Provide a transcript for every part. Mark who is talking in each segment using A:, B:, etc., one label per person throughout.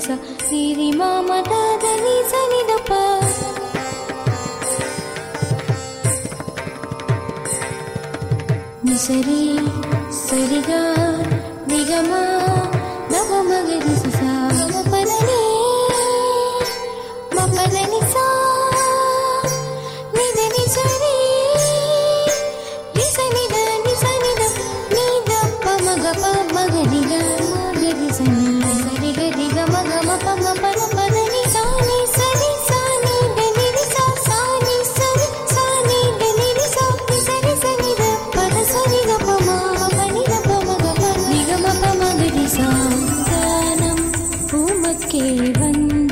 A: ಸ ಸಿರಿ ಮಾಮ ದಾದನಿ ಸನಿದಪ್ಪ ನಿಸರಿ ಸರಿಗ ನಿಗಮ ನವ ಮಗರಿ ಸ
B: vân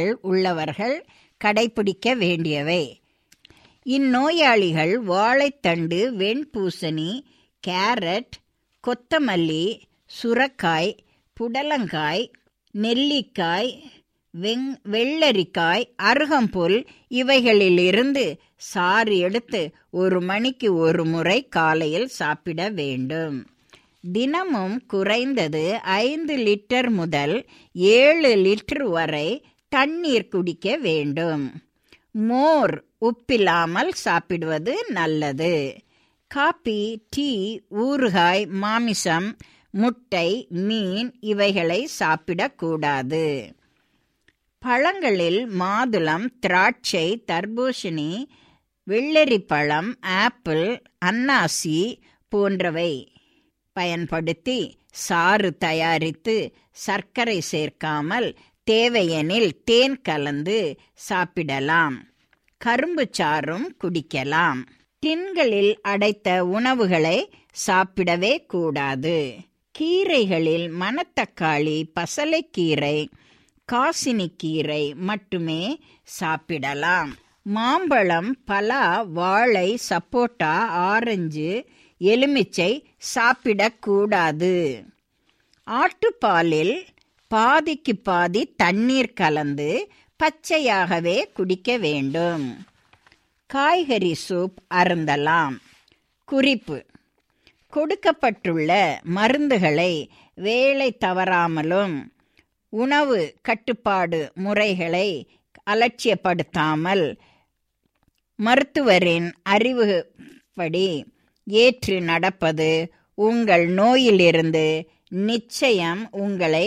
B: குணங்கள் உள்ளவர்கள் கடைபிடிக்க வேண்டியவை. இந்நோயாளிகள் வாழைத்தண்டு வெண்பூசணி கேரட் கொத்தமல்லி சுரக்காய் புடலங்காய் நெல்லிக்காய் வெங் வெள்ளரிக்காய் அருகம்புல் இவைகளிலிருந்து சாறு எடுத்து ஒரு மணிக்கு ஒரு முறை காலையில் சாப்பிட வேண்டும். தினமும் குறைந்தது ஐந்து லிட்டர் முதல் ஏழு லிட்டர் வரை தண்ணீர் குடிக்க வேண்டும். மோர் உப்பில்லாமல் சாப்பிடுவது நல்லது. காபி டீ ஊறுகாய் மாமிசம் முட்டை மீன் இவைகளை சாப்பிடக்கூடாது பழங்களில் மாதுளம் திராட்சை தர்பூசணி வெள்ளரி பழம் ஆப்பிள் அன்னாசி போன்றவை. பயன்படுத்தி சாறு தயாரித்து சர்க்கரை சேர்க்காமல் தேவையெனில் தேன் கலந்து சாப்பிடலாம். கரும்பு சாறும் குடிக்கலாம். டின்களில் அடைத்த உணவுகளை சாப்பிடவே கூடாது. கீரைகளில் மணத்தக்காளி பசலைக்கீரை காசினிக்கீரை மட்டுமே சாப்பிடலாம். மாம்பழம் பலா வாழை சப்போட்டா ஆரஞ்சு எலுமிச்சை சாப்பிடக்கூடாது. ஆட்டுப்பாலில் பாதிக்கு பாதி தண்ணீர் கலந்து பச்சையாகவே குடிக்க வேண்டும். காய்கறி சூப் அருந்தலாம். குறிப்பு. கொடுக்கப்பட்டுள்ள மருந்துகளை வேலை தவறாமலும் உணவு கட்டுப்பாடு முறைகளை அலட்சியப்படுத்தாமல் மருத்துவரின் அறிவுப்படி ஏற்று நடப்பது உங்கள் நோயிலிருந்து நிச்சயம் உங்களை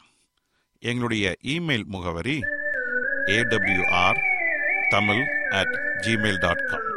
A: எங்களுடைய இமெயில் முகவரி AWR Tamil at Gmail dot com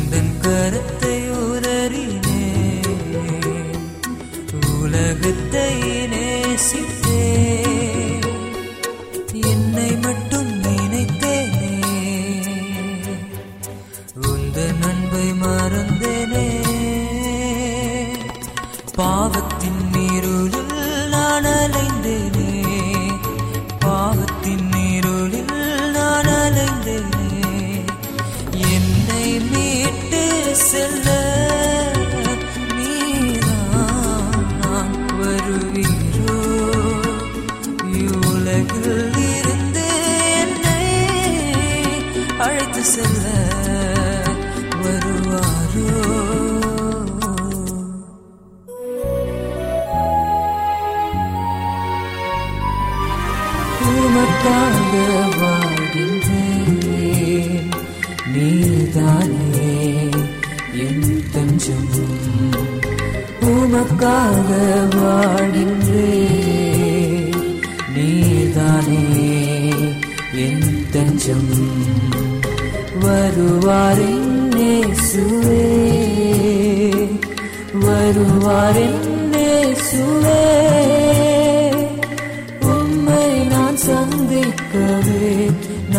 C: உந்தன் கரத்தை உதறினே உலகத்தை நேசித்தே. உமக்காக வாழ்கின்றேன். நீதானே என் தஞ்சம். உமக்காக வாழ்கின்றேன். நீதானே என் தஞ்சம். வருவாரென்னேசுவே வருவாரென்னேசுவே சுவே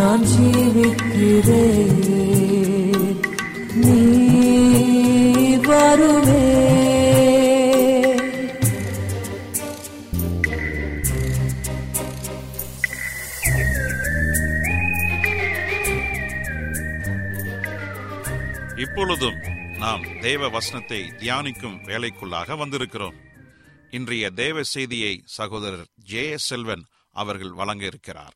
C: நான் ஜீவிக்கிறேன். நீ வருவே
D: இப்பொழுதும் நாம் தேவ வசனத்தை தியானிக்கும் வேலைக்குள்ளாக வந்திருக்கிறோம். இன்றைய தேவ செய்தியை சகோதரர் ஜே செல்வன் அவர்கள் வழங்க இருக்கிறார்.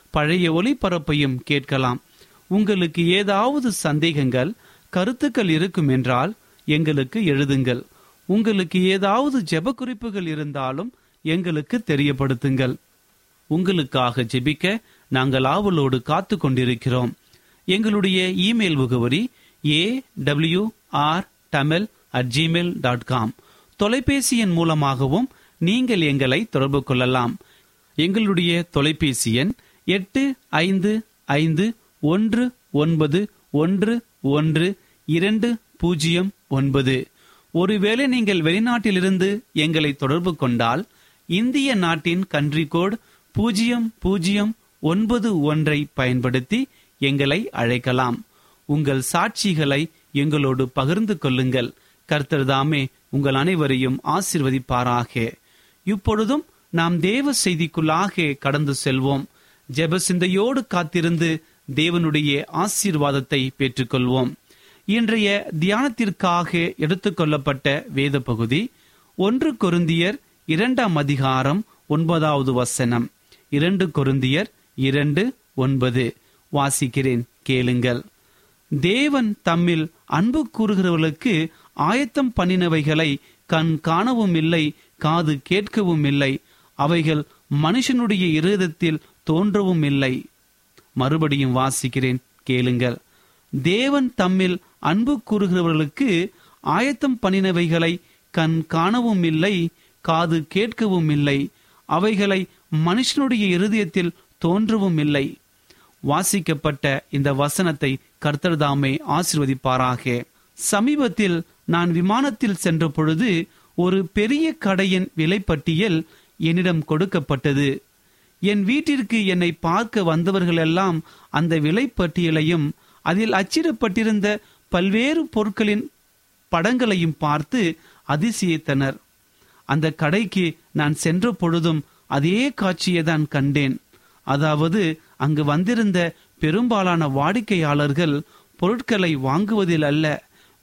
E: பழைய ஒளிபரப்பையும் கேட்கலாம். உங்களுக்கு ஏதாவது சந்தேகங்கள் கருத்துக்கள் இருக்கும் என்றால் எங்களுக்கு எழுதுங்கள். உங்களுக்கு ஏதாவது ஜெப குறிப்புகள் இருந்தாலும் எங்களுக்கு தெரியப்படுத்துங்கள். உங்களுக்காக ஜெபிக்க நாங்கள் ஆவலோடு காத்து கொண்டிருக்கிறோம் எங்களுடைய இமெயில் முகவரி A W R Tamil at Gmail dot com தொலைபேசியின் மூலமாகவும் நீங்கள் எங்களை தொடர்பு கொள்ளலாம். எங்களுடைய தொலைபேசி எண் எட்டு ஐந்து ஐந்து ஒன்று ஒன்பது ஒன்று ஒன்று இரண்டு பூஜ்ஜியம் ஒன்பது. ஒருவேளை நீங்கள் வெளிநாட்டிலிருந்து எங்களை தொடர்பு கொண்டால் இந்திய நாட்டின் கன்ட்ரி கோட் பூஜ்ஜியம் பூஜ்ஜியம் ஒன்பது ஒன்றை பயன்படுத்தி எங்களை அழைக்கலாம். உங்கள் சாட்சிகளை எங்களோடு பகிர்ந்து கொள்ளுங்கள். கர்த்தர் தாமே உங்கள் அனைவரையும் ஆசிர்வதிப்பாராக. இப்பொழுதும் நாம் தேவ செய்திக்குள்ளாக கடந்து செல்வோம். ஜெப சிந்தையோடு காத்திருந்து தேவனுடைய ஆசீர்வாதத்தை பெற்றுக்கொள்வோம். இன்றைய தியானத்திற்காக எடுத்துக்கொள்ளப்பட்ட வேத பகுதி ஒன்று கொருந்தியர் இரண்டாம் அதிகாரம் ஒன்பதாவது வசனம். இரண்டு கொருந்தியர் இரண்டு ஒன்பது. வாசிக்கிறேன் கேளுங்கள். தேவன் தம்மில் அன்பு கூறுகிறவர்களுக்கு ஆயத்தம் பண்ணினவைகளை கண் காணவும் இல்லை காது கேட்கவும் இல்லை அவைகள் மனுஷனுடைய இருதத்தில் தோன்றவும் இல்லை. மறுபடியும் வாசிக்கிறேன் கேளுங்கள். தேவன் தம்மில் அன்பு கூறுகிறவர்களுக்கு ஆயத்தம் பண்ணினவைகளை கண் காணவும் இல்லை காது கேட்கவும் இல்லை. அவைகளை மனுஷனுடைய இருதயத்தில் தோன்றவும் இல்லை. வாசிக்கப்பட்ட இந்த வசனத்தை கர்த்தர்தாமே ஆசிர்வதிப்பாராக. சமீபத்தில் நான் விமானத்தில் சென்ற பொழுது ஒரு பெரிய கடையின் விலைப்பட்டியல் என்னிடம் கொடுக்கப்பட்டது. என் வீட்டிற்கு என்னை பார்க்க வந்தவர்களெல்லாம் அந்த விலைப்பட்டியலையும் அதில் அச்சிடப்பட்டிருந்த பல்வேறு பொருட்களின் படங்களையும் பார்த்து அதிசயித்தனர். அந்த கடைக்கு நான் சென்ற பொழுதும் அதே காட்சியை தான் கண்டேன். அதாவது அங்கு வந்திருந்த பெரும்பாலான வாடிக்கையாளர்கள் பொருட்களை வாங்குவதில் அல்ல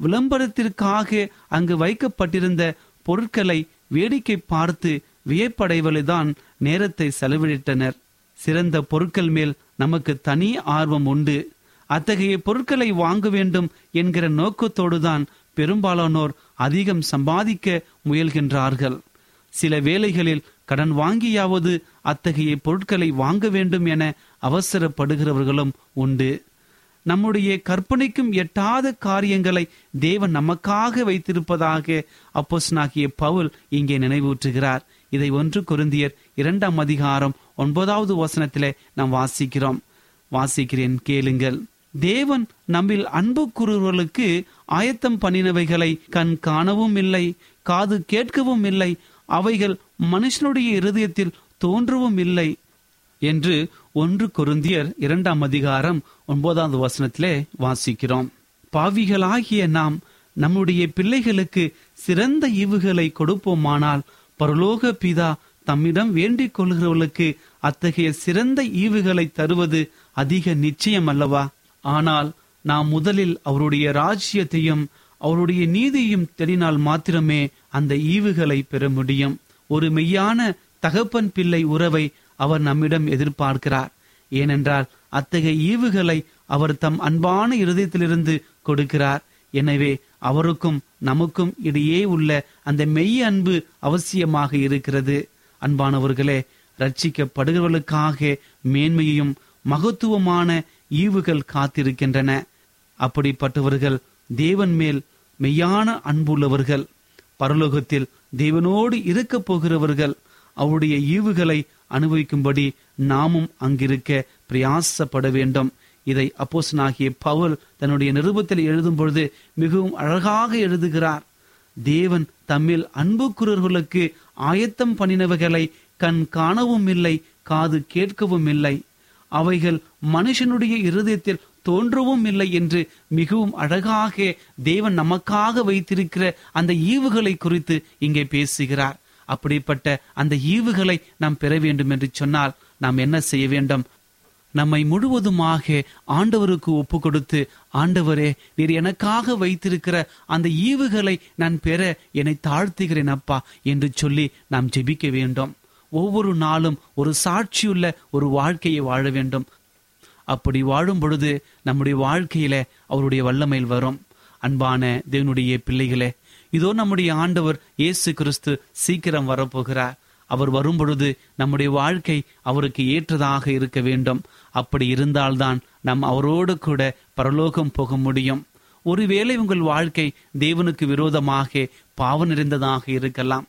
E: விளம்பரத்திற்காக அங்கு வைக்கப்பட்டிருந்த பொருட்களை வேடிக்கை பார்த்து வியப்படைவதில்தான் நேரத்தை செலவிட்டனர். சிறந்த பொருட்கள் மேல் நமக்கு தனி ஆர்வம் உண்டு. அத்தகைய பொருட்களை வாங்க வேண்டும் என்கிற நோக்கத்தோடுதான் பெரும்பாலானோர் அதிகம் சம்பாதிக்க முயல்கின்றார்கள். சில வேளைகளில் கடன் வாங்கியாவது அத்தகைய பொருட்களை வாங்க வேண்டும் என அவசரப்படுகிறவர்களும் உண்டு. நம்முடைய கற்பனைக்கும் எட்டாத காரியங்களை தேவன் நமக்காக வைத்திருப்பதாக அப்போஸ்னாகிய பவுல் இங்கே நினைவூற்றுகிறார் இதை ஒன்று குருந்தியர் இரண்டாம் அதிகாரம் ஒன்பதாவது வசனத்திலே நாம் வாசிக்கிறோம். வாசிக்கிறேன் கேளுங்கள். தேவன் நம்மில் அன்பு கூறுவர்களுக்கு ஆயத்தம் பண்ணினவைகளை கண் காணவும் இல்லை காது கேட்கவும் இல்லை அவைகள் மனுஷனுடைய இருதயத்தில் தோன்றவும் இல்லை என்று ஒன்று கொருந்தியர் இரண்டாம் அதிகாரம் ஒன்பதாவது வசனத்திலே வாசிக்கிறோம். பாவிகளாகிய நாம் நம்முடைய பிள்ளைகளுக்கு சிறந்த ஈவுகளை கொடுப்போமானால் பரலோக பிதா தம்மிடம் வேண்டிக் கொள்கிறவர்களுக்கு அத்தகைய சிறந்த ஈவுகளை தருவது அதிக நிச்சயம் அல்லவா ஆனால் நாம் முதலில் அவருடைய ராஜ்யத்தையும் அவருடைய நீதியையும் தேடினால் மாத்திரமே அந்த ஈவுகளை பெற முடியும். ஒரு மெய்யான தகப்பன் பிள்ளை உறவை அவர் நம்மிடம் எதிர்பார்க்கிறார். ஏனென்றால் அத்தகைய ஈவுகளை அவர் தம் அன்பான இருதயத்திலிருந்து கொடுக்கிறார். எனவே அவருக்கும் நமக்கும் இடையே உள்ள அந்த மெய் அன்பு அவசியமாக இருக்கிறது. அன்பானவர்களே ரட்சிக்கப்படுகிறவர்களுக்காக மேன்மையையும் மகத்துவமான ஈவுகள் காத்திருக்கின்றன. அப்படிப்பட்டவர்கள் தேவன் மேல் மெய்யான அன்புள்ளவர்கள். பரலோகத்தில் தேவனோடு இருக்கப் போகிறவர்கள். அவருடைய ஈவுகளை அனுபவிக்கும்படி நாமும் அங்கிருக்க பிரயாசப்பட வேண்டும். இதை அப்போசனாகிய பவுல் தன்னுடைய நிருபத்தில் எழுதும் பொழுது மிகவும் அழகாக எழுதுகிறார். தேவன் தம்மில் அன்புக்குறவர்களுக்கு ஆயத்தம் பண்ணினவைகளை கண் காணவும் இல்லை காது கேட்கவும் இல்லை. அவைகள் மனுஷனுடைய இருதயத்தில் தோன்றவும் இல்லை என்று மிகவும் அழகாக தேவன் நமக்காக வைத்திருக்கிற அந்த ஈவுகளை குறித்து இங்கே பேசுகிறார். அப்படிப்பட்ட அந்த ஈவுகளை நாம் பெற வேண்டும் என்று சொன்னால் நாம் என்ன செய்ய வேண்டும்? நம்மை முழுவதுமாக ஆண்டவருக்கு ஒப்பு கொடுத்து ஆண்டவரே நீர் எனக்காக வைத்திருக்கிற அந்த ஈவுகளை நான் பெற என்னை தாழ்த்துகிறேன் அப்பா என்று சொல்லி நாம் ஜெபிக்க வேண்டும். ஒவ்வொரு நாளும் ஒரு சாட்சியுள்ள ஒரு வாழ்க்கையை வாழ வேண்டும். அப்படி வாழும் பொழுது நம்முடைய வாழ்க்கையில அவருடைய வல்லமையில் வரும். அன்பான தேவனுடைய பிள்ளைகளே இதோ நம்முடைய ஆண்டவர் இயேசு கிறிஸ்து சீக்கிரம் வரப்போகிறார். அவர் வரும்பொழுது நம்முடைய வாழ்க்கை அவருக்கு ஏற்றதாக இருக்க வேண்டும். அப்படி இருந்தால்தான் நாம் அவரோடு கூட பரலோகம் போக முடியும். ஒருவேளை உங்கள் வாழ்க்கை தேவனுக்கு விரோதமாக பாவ நிறைந்ததாக இருக்கலாம்.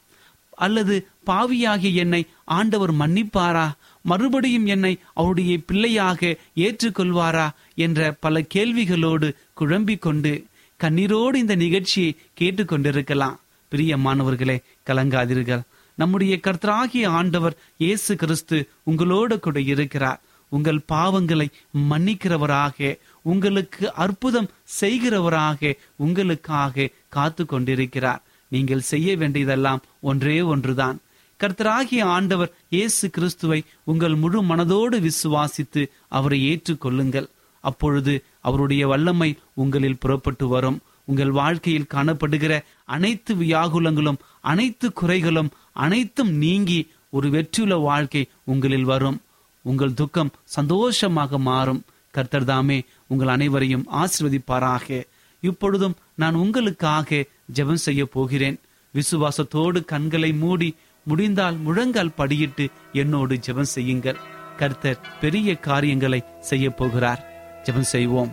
E: அல்லது பாவியாகிய என்னை ஆண்டவர் மன்னிப்பாரா? மறுபடியும் என்னை அவருடைய பிள்ளையாக ஏற்றுக்கொள்வாரா? என்ற பல கேள்விகளோடு குழம்பிக் கொண்டு கண்ணீரோடு இந்த நிகழ்ச்சியை கேட்டுக்கொண்டிருக்கலாம். பிரியமானவர்களே கலங்காதீர்கள். நம்முடைய கர்த்தராகிய ஆண்டவர் இயேசு கிறிஸ்து உங்களோடு கூட இருக்கிறார். உங்கள் பாவங்களை மன்னிக்கிறவராக உங்களுக்கு அற்புதம் செய்கிறவராக உங்களுக்காக காத்து கொண்டிருக்கிறார் நீங்கள் செய்ய வேண்டியதெல்லாம் ஒன்றே ஒன்றுதான். கர்த்தராகிய ஆண்டவர் இயேசு கிறிஸ்துவை உங்கள் முழு மனதோடு விசுவாசித்து அவரை ஏற்றுக்கொள்ளுங்கள். அப்பொழுது அவருடைய வல்லமை உங்களில் புறப்பட்டு வரும். உங்கள் வாழ்க்கையில் காணப்படுகிற அனைத்து வியாகுலங்களும் அனைத்து குறைகளும் அனைத்தும் நீங்கி ஒரு வெற்றியுள்ள வாழ்க்கை உங்களில் வரும். உங்கள் துக்கம் சந்தோஷமாக மாறும். கர்த்தர் தாமே உங்கள் அனைவரையும் ஆசிர்வதிப்பாராக. இப்பொழுதும் நான் உங்களுக்காக ஜெபம் செய்ய போகிறேன். விசுவாசத்தோடு கண்களை மூடி முடிந்தால் முழங்கால் படியிட்டு என்னோடு ஜெபம் செய்யுங்கள். கர்த்தர் பெரிய காரியங்களை செய்ய போகிறார். ஜெபம் செய்வோம்.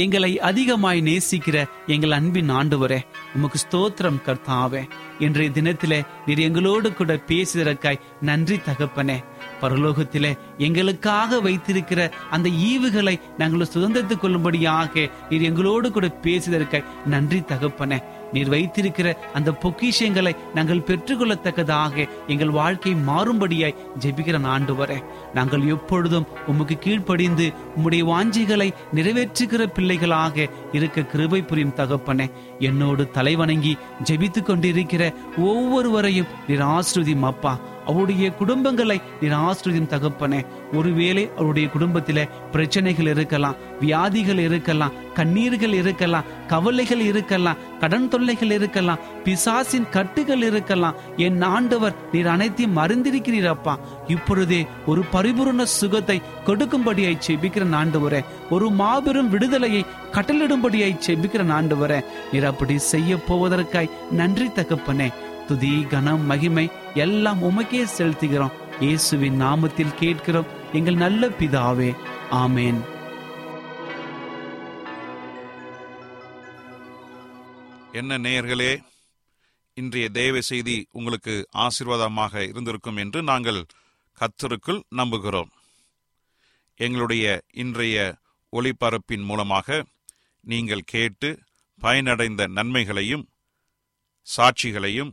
E: எங்களை அதிகமாய் நேசிக்கிற எங்கள் அன்பின் ஆண்டவரே உமக்கு ஸ்தோத்திரம் கர்த்தாவே. இன்றைய தினத்திலே நீர் எங்களோடு கூட பேசுதற்காய் நன்றி தகப்பனே. பரலோகத்திலே எங்களுக்காக வைத்திருக்கிற அந்த ஈவுகளை நாங்கள் சுதந்திரத்துக் கொள்ளும்படியாக நீர் எங்களோடு கூட பேசுதற்காய் நன்றி தகப்பனே. நீர் வைத்திருக்கிற அந்த பொக்கிஷங்களை நாங்கள் பெற்றுக்கொள்ளத்தக்கதாக எங்கள் வாழ்க்கை மாறும்படியாய் ஜெபிக்கிற ஆண்டு வர நாங்கள் எப்பொழுதும் உமக்கு கீழ்ப்படிந்து உம்முடைய வாஞ்சிகளை நிறைவேற்றுகிற பிள்ளைகளாக இருக்க கிருபை புரியும் தகப்பனே. என்னோடு தலைவணங்கி ஜெபித்து கொண்டிருக்கிற ஒவ்வொருவரையும் நீர் ஆசிரியம் அப்பா அவருடைய குடும்பங்களை நீர் ஆசிரியம் தகப்பனே ஒருவேளை அவருடைய குடும்பத்தில பிரச்சனைகள் இருக்கலாம் வியாதிகள் இருக்கலாம் கண்ணீர்கள் இருக்கலாம் கவலைகள் இருக்கலாம் கடன் தொல்லைகள் இருக்கலாம் பிசாசின் கட்டுகள் இருக்கலாம். என் ஆண்டவர் நீர் அனைத்தையும் மறந்திருக்கிறீரப்பா இப்பொழுதே ஒரு பரிபூர்ண சுகத்தை கொடுக்கும்படியாய் செபிக்கிற ஆண்டவரே ஒரு மாபெரும் விடுதலையை கட்டளிடும்படியாய் செபிக்கிற ஆண்டவரே நீர் அப்படி செய்ய போவதற்காய் நன்றி தகப்பனே. துதி கனம் மகிமை எல்லாம் உமக்கே செலுத்துகிறோம். இயேசுவின் நாமத்தில் கேட்கிறோம். எங்கள் நல்ல பிதாவே ஆமேன்.
D: என்ன நேயர்களே இன்றைய தேவ செய்தி உங்களுக்கு ஆசீர்வாதமாக இருந்திருக்கும் என்று நாங்கள் கத்தருக்குள் நம்புகிறோம். எங்களுடைய இன்றைய ஒளிபரப்பின் மூலமாக நீங்கள் கேட்டு பயனடைந்த நன்மைகளையும் சாட்சிகளையும்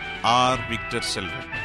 D: ஆர் விக்டர் செல்வன்.